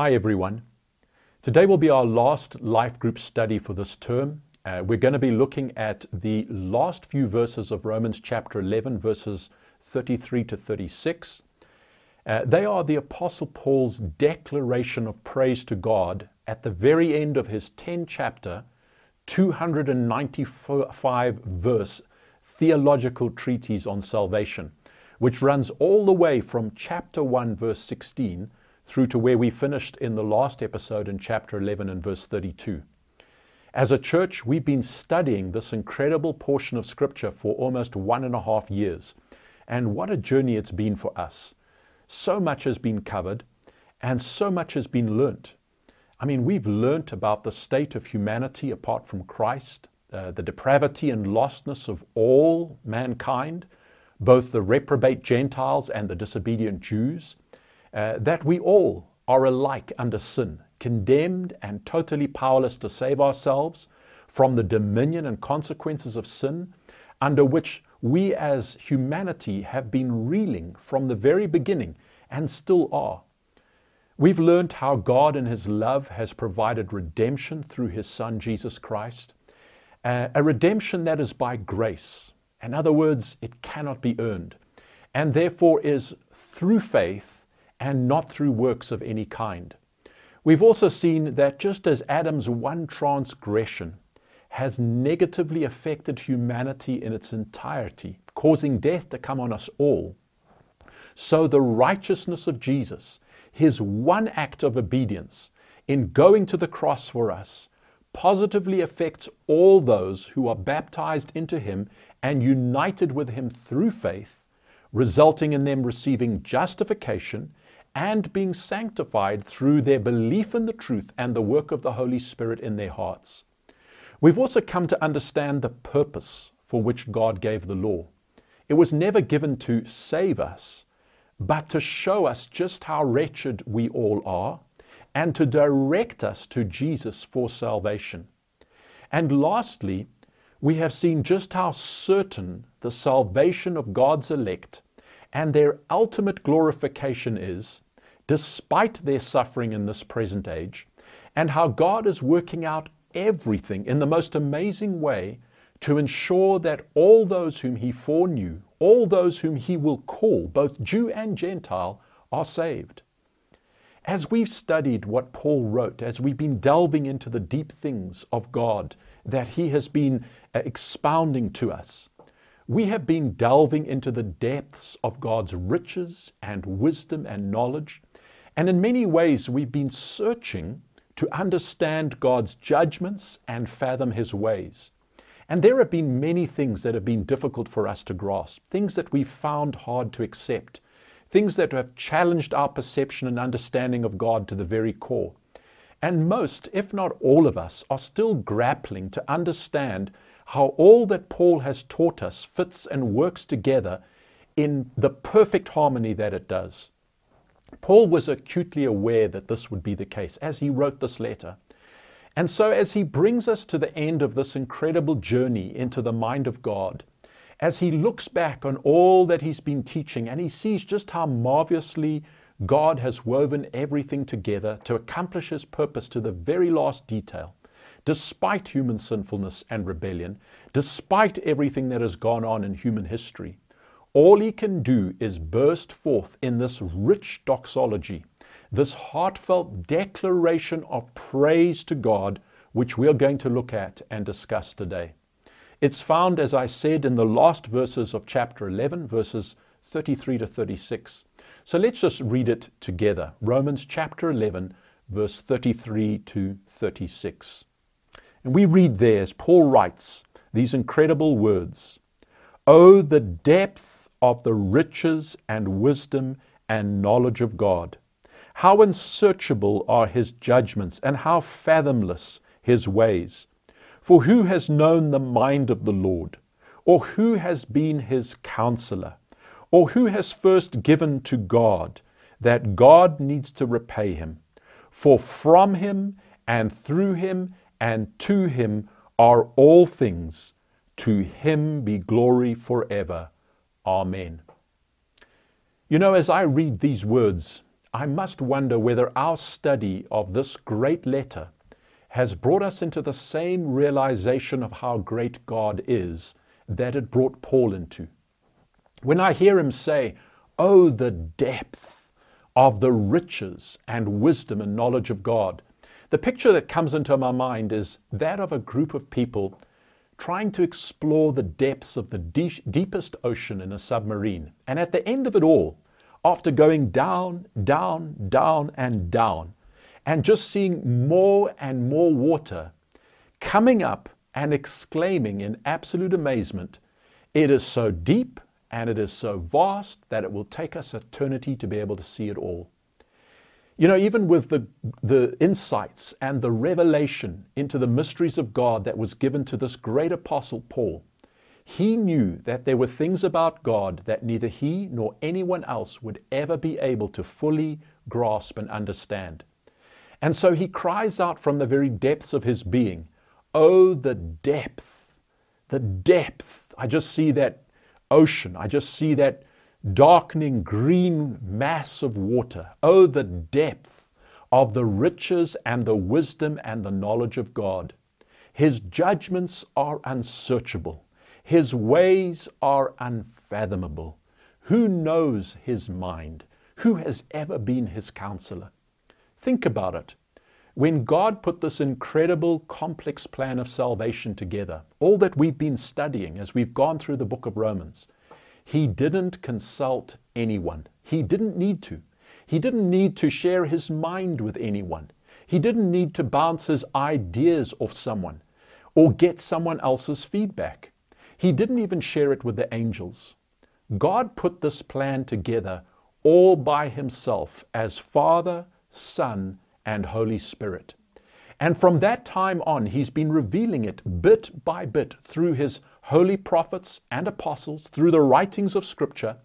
Hi, everyone. Today will be our last life group study for this term. Uh, we're going to be looking at the last few verses of Romans chapter 11, verses 33 to 36. Uh, they are the Apostle Paul's declaration of praise to God at the very end of his 10 chapter, 295 verse theological treatise on salvation, which runs all the way from chapter 1, verse 16 through to where we finished in the last episode in chapter 11 and verse 32. As a church, we've been studying this incredible portion of Scripture for almost one and a half years. And what a journey it's been for us. So much has been covered, and so much has been learnt. I mean, we've learnt about the state of humanity apart from Christ, uh, the depravity and lostness of all mankind, both the reprobate Gentiles and the disobedient Jews uh, that we all are alike under sin, condemned and totally powerless to save ourselves from the dominion and consequences of sin, under which we as humanity have been reeling from the very beginning and still are. We've learned how God in His love has provided redemption through His Son, Jesus Christ, uh, a redemption that is by grace. In other words, it cannot be earned, and therefore is through faith and not through works of any kind. We've also seen that just as Adam's one transgression has negatively affected humanity in its entirety, causing death to come on us all, so the righteousness of Jesus, his one act of obedience in going to the cross for us, positively affects all those who are baptized into him and united with him through faith, resulting in them receiving justification and being sanctified through their belief in the truth and the work of the Holy Spirit in their hearts. We've also come to understand the purpose for which God gave the law. It was never given to save us, but to show us just how wretched we all are and to direct us to Jesus for salvation. And lastly, we have seen just how certain the salvation of God's elect and their ultimate glorification is despite their suffering in this present age, and how God is working out everything in the most amazing way to ensure that all those whom He foreknew, all those whom He will call, both Jew and Gentile, are saved. As we've studied what Paul wrote, as we've been delving into the deep things of God that he has been uh, expounding to us, we have been delving into the depths of God's riches and wisdom and knowledge and in many ways, we've been searching to understand God's judgments and fathom His ways. And there have been many things that have been difficult for us to grasp, things that we've found hard to accept, things that have challenged our perception and understanding of God to the very core. And most, if not all of us, are still grappling to understand how all that Paul has taught us fits and works together in the perfect harmony that it does. Paul was acutely aware that this would be the case as he wrote this letter. And so, as he brings us to the end of this incredible journey into the mind of God, as he looks back on all that he's been teaching and he sees just how marvelously God has woven everything together to accomplish his purpose to the very last detail, despite human sinfulness and rebellion, despite everything that has gone on in human history, all he can do is burst forth in this rich doxology, this heartfelt declaration of praise to God, which we are going to look at and discuss today. It's found, as I said, in the last verses of chapter 11, verses 33 to 36. So let's just read it together. Romans chapter 11, verse 33 to 36. And we read there, as Paul writes, these incredible words Oh, the depth of the riches and wisdom and knowledge of God. How unsearchable are his judgments, and how fathomless his ways. For who has known the mind of the Lord? Or who has been his counselor? Or who has first given to God that God needs to repay him? For from him and through him and to him are all things. To him be glory forever. Amen. You know, as I read these words, I must wonder whether our study of this great letter has brought us into the same realization of how great God is that it brought Paul into. When I hear him say, Oh, the depth of the riches and wisdom and knowledge of God, the picture that comes into my mind is that of a group of people trying to explore the depths of the de- deepest ocean in a submarine. And at the end of it all, after going down, down, down, and down, and just seeing more and more water coming up and exclaiming in absolute amazement, It is so deep and it is so vast that it will take us eternity to be able to see it all. You know, even with the, the insights and the revelation into the mysteries of God that was given to this great apostle Paul, he knew that there were things about God that neither he nor anyone else would ever be able to fully grasp and understand. And so he cries out from the very depths of his being, Oh, the depth, the depth. I just see that ocean. I just see that darkening green mass of water. Oh, the depth of the riches and the wisdom and the knowledge of God. His judgments are unsearchable, His ways are unfathomable. Who knows His mind? Who has ever been His counselor? Think about it. When God put this incredible, complex plan of salvation together, all that we've been studying as we've gone through the book of Romans, he didn't consult anyone. He didn't need to. He didn't need to share his mind with anyone. He didn't need to bounce his ideas off someone or get someone else's feedback. He didn't even share it with the angels. God put this plan together all by himself as Father, Son, and Holy Spirit. And from that time on, he's been revealing it bit by bit through his holy prophets and apostles, through the writings of Scripture,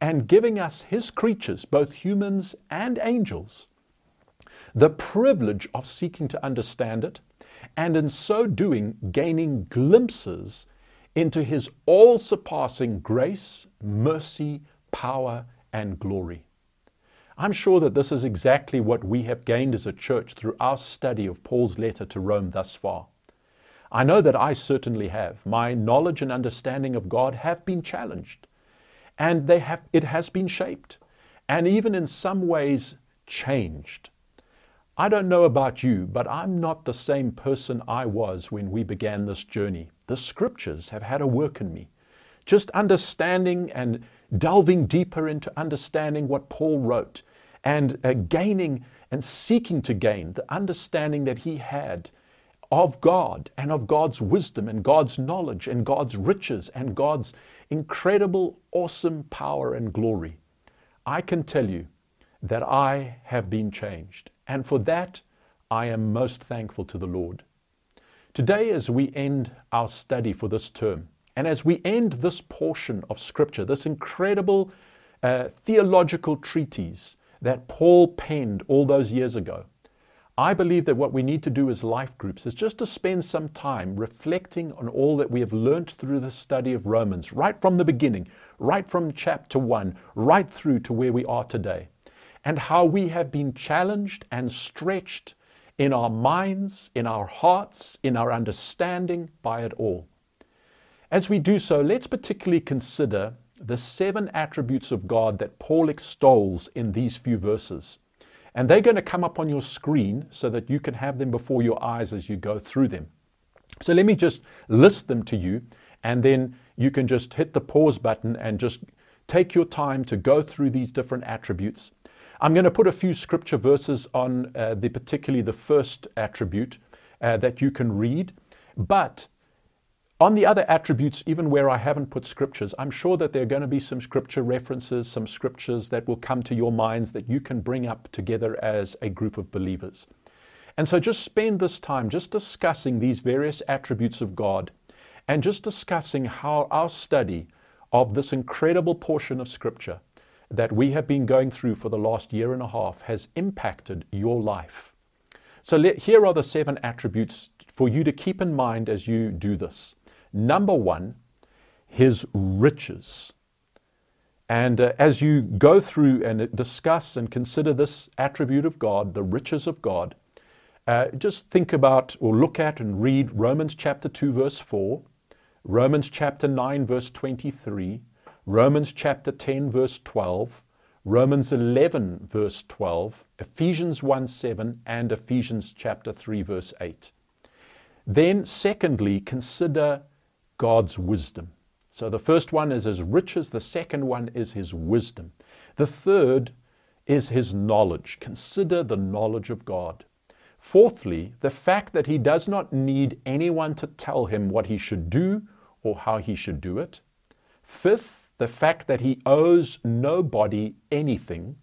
and giving us his creatures, both humans and angels, the privilege of seeking to understand it, and in so doing, gaining glimpses into his all surpassing grace, mercy, power, and glory. I'm sure that this is exactly what we have gained as a church through our study of Paul's letter to Rome thus far. I know that I certainly have. My knowledge and understanding of God have been challenged, and they have, it has been shaped, and even in some ways changed. I don't know about you, but I'm not the same person I was when we began this journey. The scriptures have had a work in me. Just understanding and delving deeper into understanding what Paul wrote and uh, gaining and seeking to gain the understanding that he had of God and of God's wisdom and God's knowledge and God's riches and God's incredible, awesome power and glory. I can tell you that I have been changed. And for that, I am most thankful to the Lord. Today, as we end our study for this term, and as we end this portion of Scripture, this incredible uh, theological treatise that Paul penned all those years ago, I believe that what we need to do as life groups is just to spend some time reflecting on all that we have learned through the study of Romans, right from the beginning, right from chapter 1, right through to where we are today, and how we have been challenged and stretched in our minds, in our hearts, in our understanding by it all. As we do so, let's particularly consider the seven attributes of God that Paul extols in these few verses. And they're going to come up on your screen so that you can have them before your eyes as you go through them. So let me just list them to you, and then you can just hit the pause button and just take your time to go through these different attributes. I'm going to put a few scripture verses on uh, the particularly the first attribute uh, that you can read, but on the other attributes, even where I haven't put scriptures, I'm sure that there are going to be some scripture references, some scriptures that will come to your minds that you can bring up together as a group of believers. And so just spend this time just discussing these various attributes of God and just discussing how our study of this incredible portion of Scripture that we have been going through for the last year and a half has impacted your life. So let, here are the seven attributes for you to keep in mind as you do this. Number one, his riches. And uh, as you go through and discuss and consider this attribute of God, the riches of God, uh, just think about or look at and read Romans chapter 2, verse 4, Romans chapter 9, verse 23, Romans chapter 10, verse 12, Romans 11, verse 12, Ephesians 1 7, and Ephesians chapter 3, verse 8. Then, secondly, consider God's wisdom. So the first one is his riches, the second one is his wisdom. The third is his knowledge. Consider the knowledge of God. Fourthly, the fact that he does not need anyone to tell him what he should do or how he should do it. Fifth, the fact that he owes nobody anything.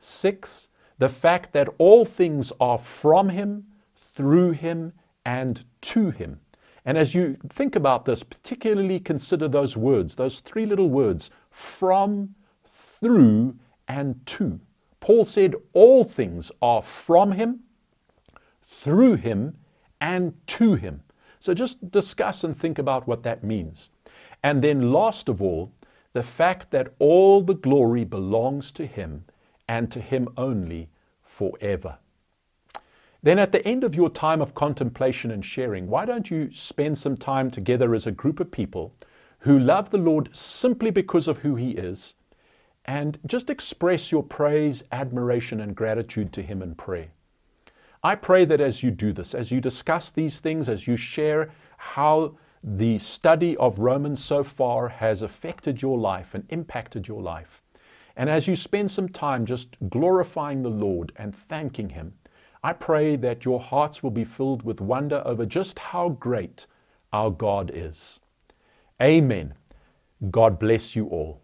Six, the fact that all things are from him, through him, and to him. And as you think about this, particularly consider those words, those three little words from, through, and to. Paul said, All things are from him, through him, and to him. So just discuss and think about what that means. And then, last of all, the fact that all the glory belongs to him and to him only forever. Then, at the end of your time of contemplation and sharing, why don't you spend some time together as a group of people who love the Lord simply because of who He is and just express your praise, admiration, and gratitude to Him in prayer? I pray that as you do this, as you discuss these things, as you share how the study of Romans so far has affected your life and impacted your life, and as you spend some time just glorifying the Lord and thanking Him, I pray that your hearts will be filled with wonder over just how great our God is. Amen. God bless you all.